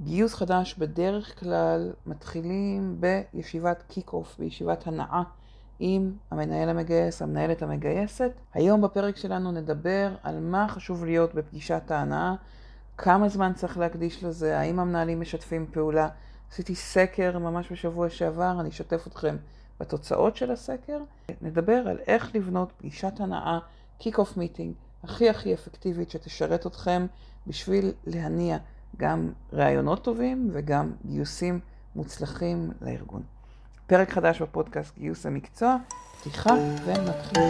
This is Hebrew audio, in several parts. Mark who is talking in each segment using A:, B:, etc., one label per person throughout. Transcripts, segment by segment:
A: גיוס חדש בדרך כלל מתחילים בישיבת kick-off, בישיבת הנעה עם המנהל המגייס, המנהלת המגייסת. היום בפרק שלנו נדבר על מה חשוב להיות בפגישת ההנעה, כמה זמן צריך להקדיש לזה, האם המנהלים משתפים פעולה. עשיתי סקר ממש בשבוע שעבר, אני אשתף אתכם בתוצאות של הסקר. נדבר על איך לבנות פגישת הנעה, kick-off meeting, הכי הכי אפקטיבית שתשרת אתכם בשביל להניע גם רעיונות טובים וגם גיוסים מוצלחים לארגון. פרק חדש בפודקאסט גיוס המקצוע, פתיחה ונתחיל.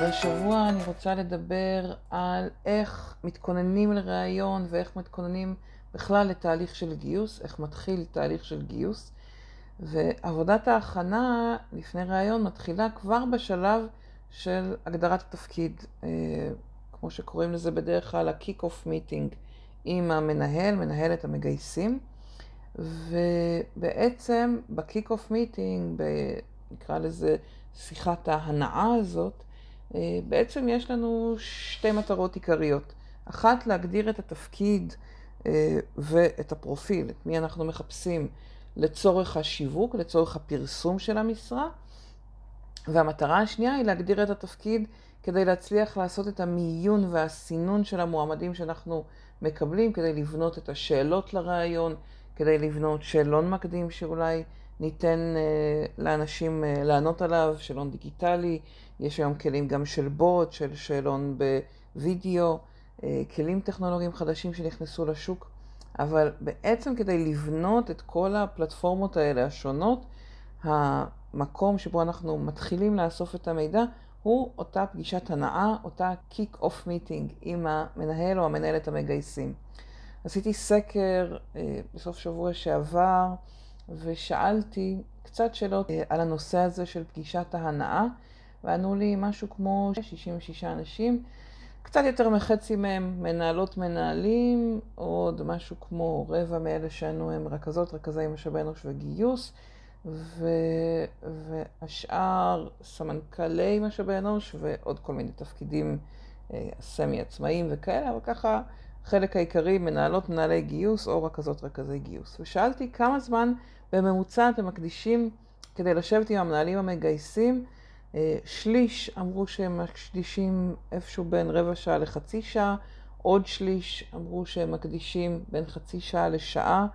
A: והשבוע אני רוצה לדבר על איך מתכוננים לראיון ואיך מתכוננים בכלל לתהליך של גיוס, איך מתחיל תהליך של גיוס. ועבודת ההכנה לפני ראיון מתחילה כבר בשלב של הגדרת התפקיד, אה, כמו שקוראים לזה בדרך כלל ה-kick-off meeting עם המנהל, מנהלת המגייסים. ובעצם ב-kick-off meeting, נקרא לזה שיחת ההנאה הזאת, אה, בעצם יש לנו שתי מטרות עיקריות. אחת, להגדיר את התפקיד אה, ואת הפרופיל, את מי אנחנו מחפשים לצורך השיווק, לצורך הפרסום של המשרה. והמטרה השנייה היא להגדיר את התפקיד כדי להצליח לעשות את המיון והסינון של המועמדים שאנחנו מקבלים, כדי לבנות את השאלות לראיון, כדי לבנות שאלון מקדים שאולי ניתן uh, לאנשים uh, לענות עליו, שאלון דיגיטלי, יש היום כלים גם של בוט, של שאלון בווידאו, uh, כלים טכנולוגיים חדשים שנכנסו לשוק. אבל בעצם כדי לבנות את כל הפלטפורמות האלה השונות, המקום שבו אנחנו מתחילים לאסוף את המידע הוא אותה פגישת הנאה, אותה kick-off meeting עם המנהל או המנהלת המגייסים. עשיתי סקר אה, בסוף שבוע שעבר ושאלתי קצת שאלות אה, על הנושא הזה של פגישת ההנאה וענו לי משהו כמו 66 אנשים קצת יותר מחצי מהם מנהלות מנהלים, עוד משהו כמו רבע מאלה שענו הם רכזות, רכזי משאבי אנוש וגיוס, ו... והשאר סמנכ"לי משאבי אנוש ועוד כל מיני תפקידים אה, סמי עצמאיים וכאלה, אבל ככה חלק העיקרי מנהלות מנהלי גיוס או רכזות רכזי גיוס. ושאלתי כמה זמן בממוצע אתם מקדישים כדי לשבת עם המנהלים המגייסים שליש אמרו שהם מקדישים איפשהו בין רבע שעה לחצי שעה, עוד שליש אמרו שהם מקדישים בין חצי שעה לשעה,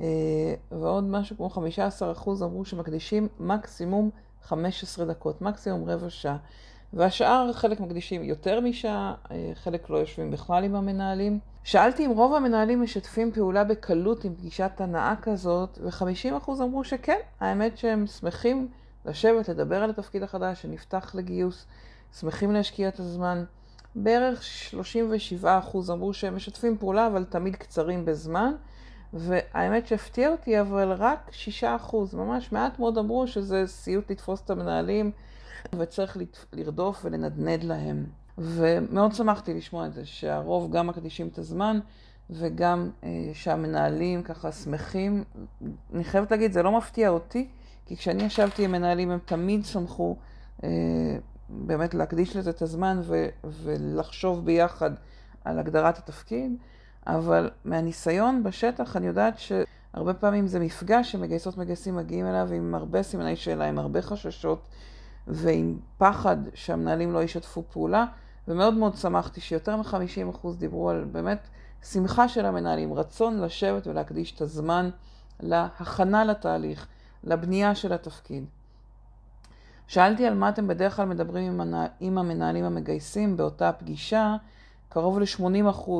A: אה, ועוד משהו כמו 15 אחוז אמרו שמקדישים מקסימום 15 דקות, מקסימום רבע שעה. והשאר חלק מקדישים יותר משעה, אה, חלק לא יושבים בכלל עם המנהלים. שאלתי אם רוב המנהלים משתפים פעולה בקלות עם פגישת הנאה כזאת, ו-50% אמרו שכן, האמת שהם שמחים לשבת, לדבר על התפקיד החדש שנפתח לגיוס, שמחים להשקיע את הזמן. בערך 37% אמרו שהם משתפים פעולה, אבל תמיד קצרים בזמן. והאמת שהפתיע אותי, אבל רק 6%, ממש מעט מאוד אמרו שזה סיוט לתפוס את המנהלים וצריך לרדוף ולנדנד להם. ומאוד שמחתי לשמוע את זה, שהרוב גם מקדישים את הזמן וגם אה, שהמנהלים ככה שמחים. אני חייבת להגיד, זה לא מפתיע אותי, כי כשאני ישבתי עם מנהלים, הם תמיד שמחו אה, באמת להקדיש לזה את הזמן ו- ולחשוב ביחד על הגדרת התפקיד, אבל מהניסיון בשטח אני יודעת שהרבה פעמים זה מפגש שמגייסות מגייסים מגיעים אליו עם הרבה סימני שאלה, עם הרבה חששות ועם פחד שהמנהלים לא ישתפו פעולה, ומאוד מאוד שמחתי שיותר מ-50% דיברו על באמת שמחה של המנהלים, רצון לשבת ולהקדיש את הזמן להכנה לתהליך. לבנייה של התפקיד. שאלתי על מה אתם בדרך כלל מדברים עם המנהלים המגייסים באותה פגישה, קרוב ל-80%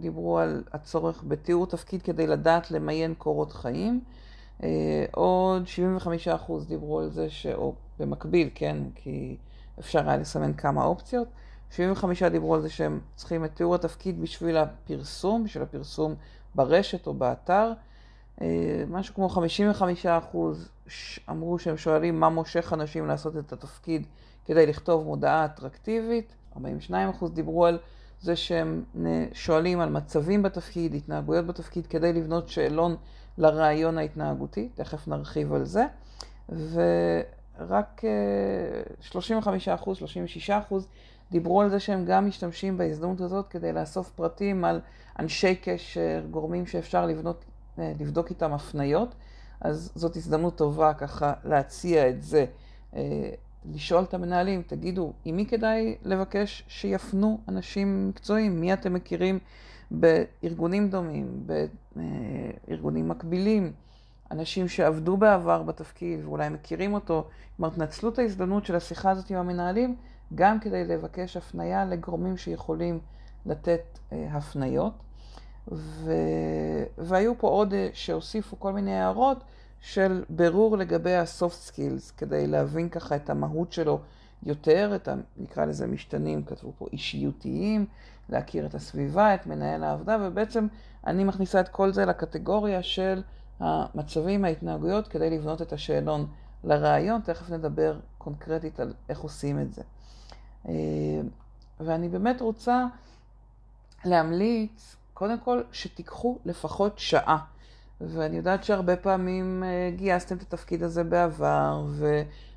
A: דיברו על הצורך בתיאור תפקיד כדי לדעת למיין קורות חיים, אה, עוד 75% דיברו על זה, ש... או במקביל, כן, כי אפשר היה לסמן כמה אופציות, 75 דיברו על זה שהם צריכים את תיאור התפקיד בשביל הפרסום, בשביל הפרסום ברשת או באתר, משהו כמו 55 אחוז אמרו שהם שואלים מה מושך אנשים לעשות את התפקיד כדי לכתוב מודעה אטרקטיבית. 42 אחוז דיברו על זה שהם שואלים על מצבים בתפקיד, התנהגויות בתפקיד, כדי לבנות שאלון לרעיון ההתנהגותי, תכף נרחיב על זה. רק 35 אה, אחוז, 36 אחוז, דיברו על זה שהם גם משתמשים בהזדמנות הזאת כדי לאסוף פרטים על אנשי קשר, גורמים שאפשר לבנות, אה, לבדוק איתם הפניות. אז זאת הזדמנות טובה ככה להציע את זה. אה, לשאול את המנהלים, תגידו, עם מי כדאי לבקש שיפנו אנשים מקצועיים? מי אתם מכירים בארגונים דומים, בארגונים מקבילים? אנשים שעבדו בעבר בתפקיד ואולי מכירים אותו, כלומר, תנצלו את ההזדמנות של השיחה הזאת עם המנהלים, גם כדי לבקש הפנייה לגורמים שיכולים לתת אה, הפניות. ו... והיו פה עוד אה, שהוסיפו כל מיני הערות של בירור לגבי ה-soft skills, כדי להבין ככה את המהות שלו יותר, את ה... נקרא לזה משתנים, כתבו פה אישיותיים, להכיר את הסביבה, את מנהל העבודה, ובעצם אני מכניסה את כל זה לקטגוריה של המצבים, ההתנהגויות, כדי לבנות את השאלון לרעיון. תכף נדבר קונקרטית על איך עושים את זה. אה, ואני באמת רוצה להמליץ, קודם כל, שתיקחו לפחות שעה. ואני יודעת שהרבה פעמים אה, גייסתם את התפקיד הזה בעבר,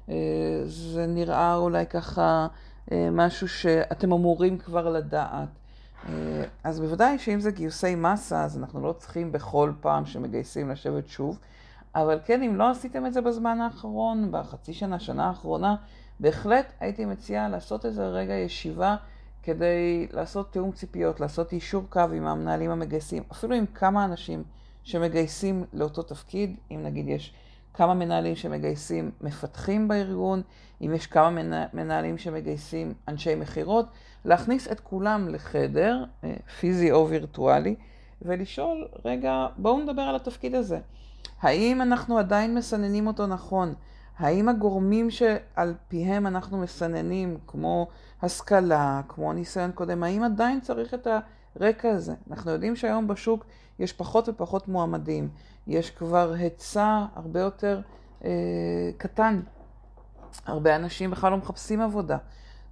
A: וזה נראה אולי ככה אה, משהו שאתם אמורים כבר לדעת. אה, אז בוודאי שאם זה גיוסי מסה, אז אנחנו לא צריכים בכל פעם שמגייסים לשבת שוב. אבל כן, אם לא עשיתם את זה בזמן האחרון, בחצי שנה, שנה האחרונה, בהחלט הייתי מציעה לעשות איזה רגע ישיבה כדי לעשות תיאום ציפיות, לעשות אישור קו עם המנהלים המגייסים, אפילו עם כמה אנשים שמגייסים לאותו תפקיד, אם נגיד יש כמה מנהלים שמגייסים מפתחים בארגון, אם יש כמה מנהלים שמגייסים אנשי מכירות, להכניס את כולם לחדר, אה, פיזי או וירטואלי, ולשאול, רגע, בואו נדבר על התפקיד הזה. האם אנחנו עדיין מסננים אותו נכון? האם הגורמים שעל פיהם אנחנו מסננים, כמו השכלה, כמו ניסיון קודם, האם עדיין צריך את הרקע הזה? אנחנו יודעים שהיום בשוק יש פחות ופחות מועמדים. יש כבר היצע הרבה יותר אה, קטן. הרבה אנשים בכלל לא מחפשים עבודה.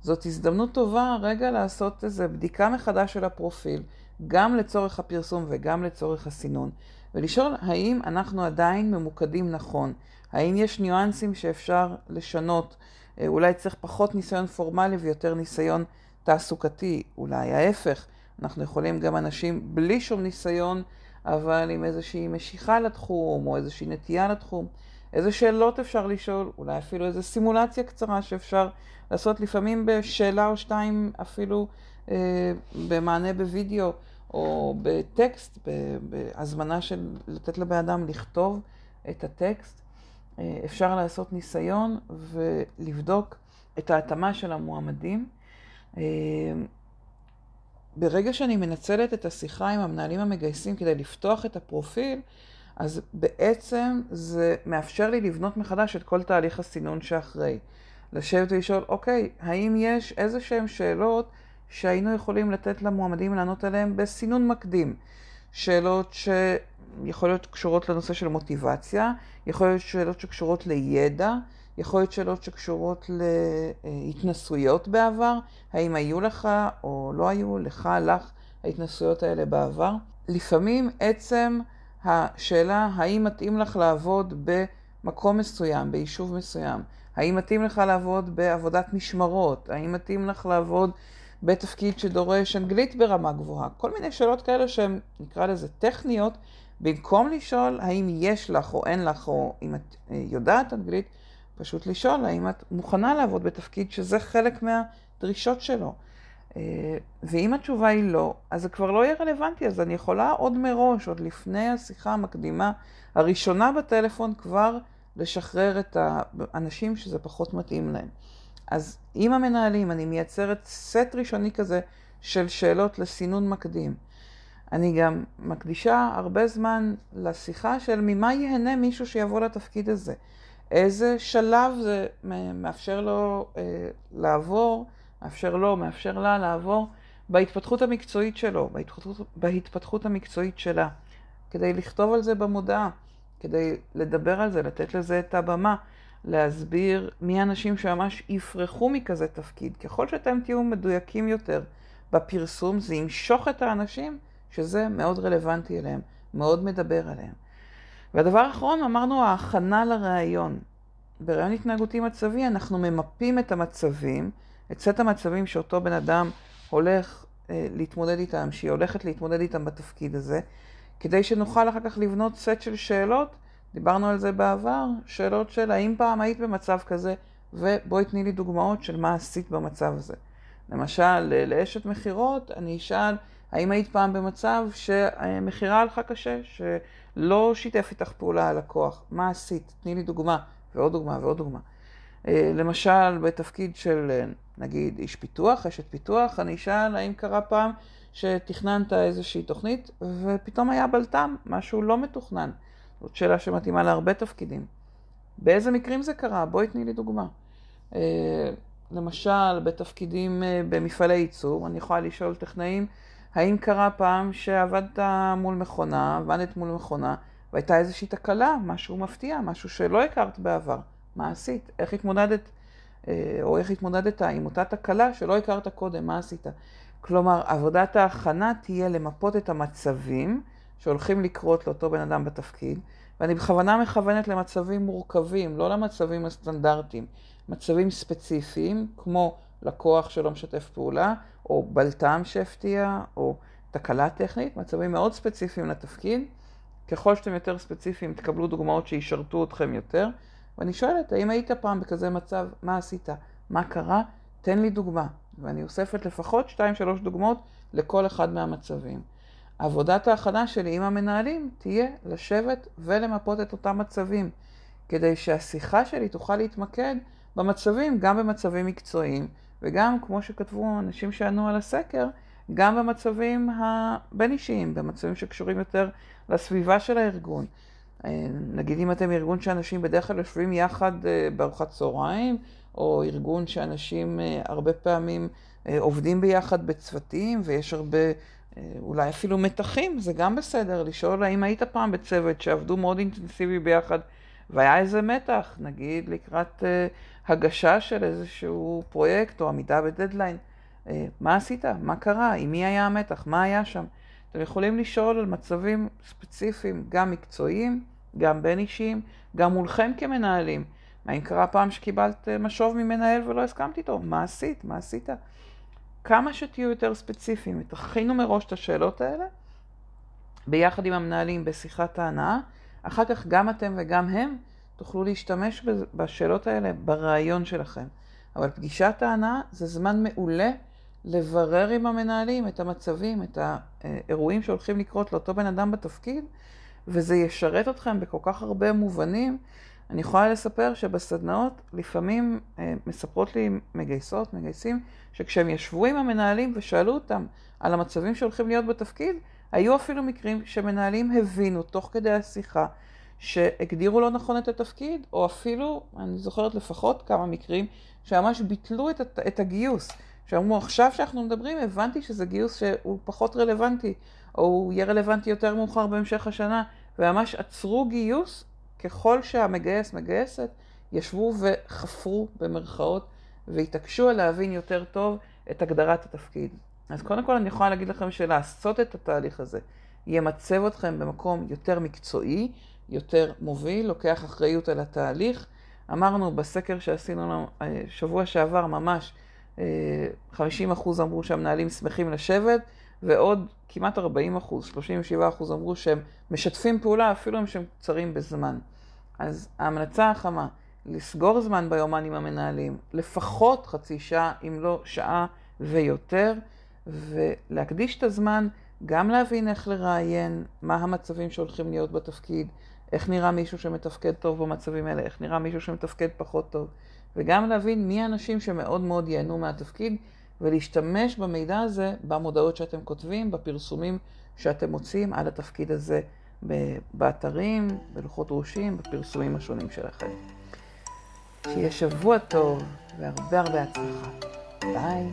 A: זאת הזדמנות טובה רגע לעשות איזו בדיקה מחדש של הפרופיל, גם לצורך הפרסום וגם לצורך הסינון, ולשאול האם אנחנו עדיין ממוקדים נכון, האם יש ניואנסים שאפשר לשנות, אה, אולי צריך פחות ניסיון פורמלי ויותר ניסיון תעסוקתי, אולי ההפך, אנחנו יכולים גם אנשים בלי שום ניסיון, אבל עם איזושהי משיכה לתחום או איזושהי נטייה לתחום. איזה שאלות אפשר לשאול, אולי אפילו איזו סימולציה קצרה שאפשר לעשות לפעמים בשאלה או שתיים, אפילו אה, במענה בווידאו או בטקסט, בהזמנה של לתת לבן אדם לכתוב את הטקסט. אה, אפשר לעשות ניסיון ולבדוק את ההתאמה של המועמדים. אה, ברגע שאני מנצלת את השיחה עם המנהלים המגייסים כדי לפתוח את הפרופיל, אז בעצם זה מאפשר לי לבנות מחדש את כל תהליך הסינון שאחרי. לשבת ולשאול, אוקיי, האם יש איזה שהן שאלות שהיינו יכולים לתת למועמדים לענות עליהן בסינון מקדים? שאלות שיכול להיות קשורות לנושא של מוטיבציה, יכול להיות שאלות שקשורות לידע, יכול להיות שאלות שקשורות להתנסויות בעבר, האם היו לך או לא היו לך, לך, ההתנסויות האלה בעבר. לפעמים עצם השאלה האם מתאים לך לעבוד במקום מסוים, ביישוב מסוים, האם מתאים לך לעבוד בעבודת משמרות, האם מתאים לך לעבוד בתפקיד שדורש אנגלית ברמה גבוהה, כל מיני שאלות כאלה שהן, נקרא לזה טכניות, במקום לשאול האם יש לך או אין לך, או אם את אה, יודעת אנגלית, פשוט לשאול האם את מוכנה לעבוד בתפקיד שזה חלק מהדרישות שלו. אה, ואם התשובה היא לא, אז זה כבר לא יהיה רלוונטי, אז אני יכולה עוד מראש, עוד לפני השיחה המקדימה הראשונה בטלפון, כבר לשחרר את האנשים שזה פחות מתאים להם. אז עם המנהלים אני מייצרת סט ראשוני כזה של שאלות לסינון מקדים. אני גם מקדישה הרבה זמן לשיחה של ממה ייהנה מישהו שיבוא לתפקיד הזה. איזה שלב זה מאפשר לו אה, לעבור, מאפשר לו, מאפשר לה לעבור בהתפתחות המקצועית שלו, בהתפתחות, בהתפתחות המקצועית שלה, כדי לכתוב על זה במודעה, כדי לדבר על זה, לתת לזה את הבמה, להסביר מי האנשים שממש יפרחו מכזה תפקיד. ככל שאתם תהיו מדויקים יותר בפרסום, זה ימשוך את האנשים שזה מאוד רלוונטי אליהם, מאוד מדבר עליהם. והדבר האחרון, אמרנו ההכנה לראיון. ברעיון התנהגותי מצבי אנחנו ממפים את המצבים, את סט המצבים שאותו בן אדם הולך אה, להתמודד איתם, שהיא הולכת להתמודד איתם בתפקיד הזה, כדי שנוכל אחר כך לבנות סט של שאלות, דיברנו על זה בעבר, שאלות של האם פעם היית במצב כזה, ובואי תני לי דוגמאות של מה עשית במצב הזה. למשל, לאשת מכירות, אני אשאל, האם היית פעם במצב שמכירה הלכה קשה, שלא שיתף איתך פעולה הלקוח? מה עשית? תני לי דוגמה, ועוד דוגמה ועוד דוגמה. אה, למשל, בתפקיד של, אה, נגיד, איש פיתוח, אשת פיתוח, אני אשאל האם קרה פעם שתכננת איזושהי תוכנית ופתאום היה בלטם, משהו לא מתוכנן. זאת שאלה שמתאימה להרבה תפקידים. באיזה מקרים זה קרה? בואי תני לי דוגמה. אה, למשל, בתפקידים במפעלי ייצור, אני יכולה לשאול טכנאים, האם קרה פעם שעבדת מול מכונה, עבדת מול מכונה, והייתה איזושהי תקלה, משהו מפתיע, משהו שלא הכרת בעבר. מה עשית? איך התמודדת, אה, או איך התמודדת עם אותה תקלה שלא הכרת קודם, מה עשית? כלומר, עבודת ההכנה תהיה למפות את המצבים שהולכים לקרות לאותו בן אדם בתפקיד, ואני בכוונה מכוונת למצבים מורכבים, לא למצבים הסטנדרטיים. מצבים ספציפיים, כמו לקוח שלא משתף פעולה, או בלטם שהפתיע, או תקלה טכנית, מצבים מאוד ספציפיים לתפקיד. ככל שאתם יותר ספציפיים, תקבלו דוגמאות שישרתו אתכם יותר. ואני שואלת, האם היית פעם בכזה מצב, מה עשית? מה קרה? תן לי דוגמה. ואני אוספת לפחות 2-3 דוגמאות לכל אחד מהמצבים. עבודת ההכנה שלי עם המנהלים תהיה לשבת ולמפות את אותם מצבים, כדי שהשיחה שלי תוכל להתמקד במצבים, גם במצבים מקצועיים, וגם, כמו שכתבו אנשים שענו על הסקר, גם במצבים הבין-אישיים, במצבים שקשורים יותר לסביבה של הארגון. אה, נגיד אם אתם ארגון שאנשים בדרך כלל יושבים יחד אה, בארוחת צהריים, או ארגון שאנשים אה, הרבה פעמים עובדים ביחד בצוותים, ויש הרבה, אולי אפילו מתחים, זה גם בסדר, לשאול האם היית פעם בצוות שעבדו מאוד אינטנסיבי ביחד, והיה איזה מתח, נגיד לקראת הגשה של איזשהו פרויקט או עמידה בדדליין. מה עשית? מה קרה? עם מי היה המתח? מה היה שם? אתם יכולים לשאול על מצבים ספציפיים, גם מקצועיים, גם בין אישיים, גם מולכם כמנהלים. האם קרה פעם שקיבלת אה, משוב ממנהל ולא הסכמת איתו? מה עשית? מה עשית? כמה שתהיו יותר ספציפיים, תכינו מראש את השאלות האלה, ביחד עם המנהלים בשיחת ההנאה, אחר כך גם אתם וגם הם תוכלו להשתמש בשאלות האלה ברעיון שלכם. אבל פגישת ההנאה זה זמן מעולה לברר עם המנהלים את המצבים, את האירועים שהולכים לקרות לאותו בן אדם בתפקיד, וזה ישרת אתכם בכל כך הרבה מובנים. אני יכולה לספר שבסדנאות לפעמים אה, מספרות לי מגייסות, מגייסים, שכשהם ישבו עם המנהלים ושאלו אותם על המצבים שהולכים להיות בתפקיד, היו אפילו מקרים שמנהלים הבינו תוך כדי השיחה שהגדירו לא נכון את התפקיד, או אפילו, אני זוכרת לפחות כמה מקרים, שממש ביטלו את, את הגיוס. שאמרו, עכשיו שאנחנו מדברים, הבנתי שזה גיוס שהוא פחות רלוונטי, או הוא יהיה רלוונטי יותר מאוחר בהמשך השנה, וממש עצרו גיוס ככל שהמגייס, מגייסת, ישבו וחפרו במרכאות, והתעקשו להבין יותר טוב את הגדרת התפקיד. אז קודם כל אני יכולה להגיד לכם שלעשות את התהליך הזה ימצב אתכם במקום יותר מקצועי, יותר מוביל, לוקח אחריות על התהליך. אמרנו בסקר שעשינו אה, שבוע שעבר ממש, 50% אה, אמרו שהמנהלים שמחים לשבת, ועוד כמעט 40 אחוז, 37 אחוז אמרו שהם משתפים פעולה אפילו אם שהם קצרים בזמן. אז ההמלצה החמה, לסגור זמן ביומן עם המנהלים, לפחות חצי שעה, אם לא שעה ויותר, ולהקדיש את הזמן גם להבין איך לראיין, מה המצבים שהולכים להיות בתפקיד, איך נראה מישהו שמתפקד טוב במצבים האלה, איך נראה מישהו שמתפקד פחות טוב, וגם להבין מי האנשים שמאוד מאוד ייהנו מהתפקיד, ולהשתמש במידע הזה במודעות שאתם כותבים, בפרסומים שאתם מוצאים על התפקיד הזה באתרים, בלוחות ראשים, בפרסומים השונים שלכם. שיהיה שבוע טוב והרבה הרבה הצלחה. ביי.